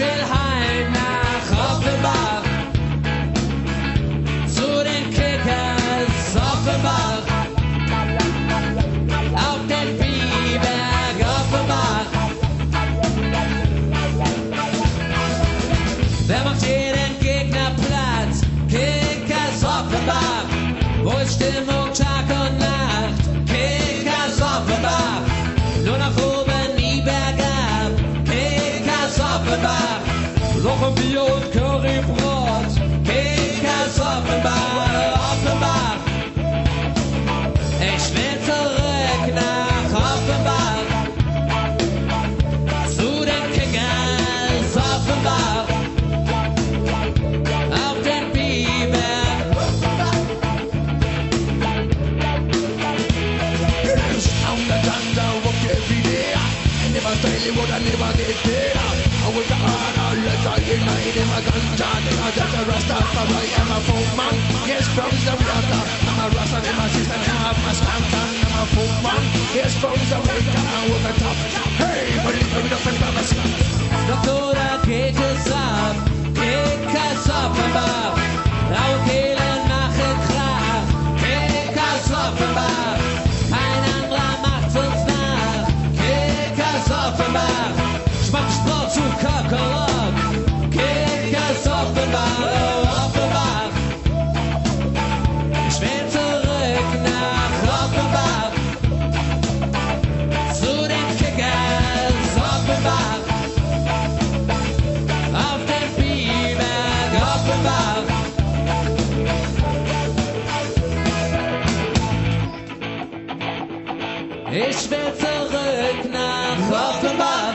Dunkelheit nach Offenbach. Zu den Kickers Offenbach. Auf den Biberg Offenbach. Wer macht jeden Gegner Platz? Kickers Offenbach. Wo ist Stimmung? Offenbach, Bier und Currybrot. Kickers Offenbach, Offenbach. Ich will zurück nach Offenbach. Zu den Kickers Offenbach. Auf den Biber. Walk every day. I never you what I never get there. I was the honor, let I get my a ganja. I'm just a Rastafari, I'm a folk man. Yes, from Jamaica. I'm a Rasta, I'm a sister, I'm a my skanka. I'm a folk man. Yes, from I'm Ich will zurück nach Offenbach.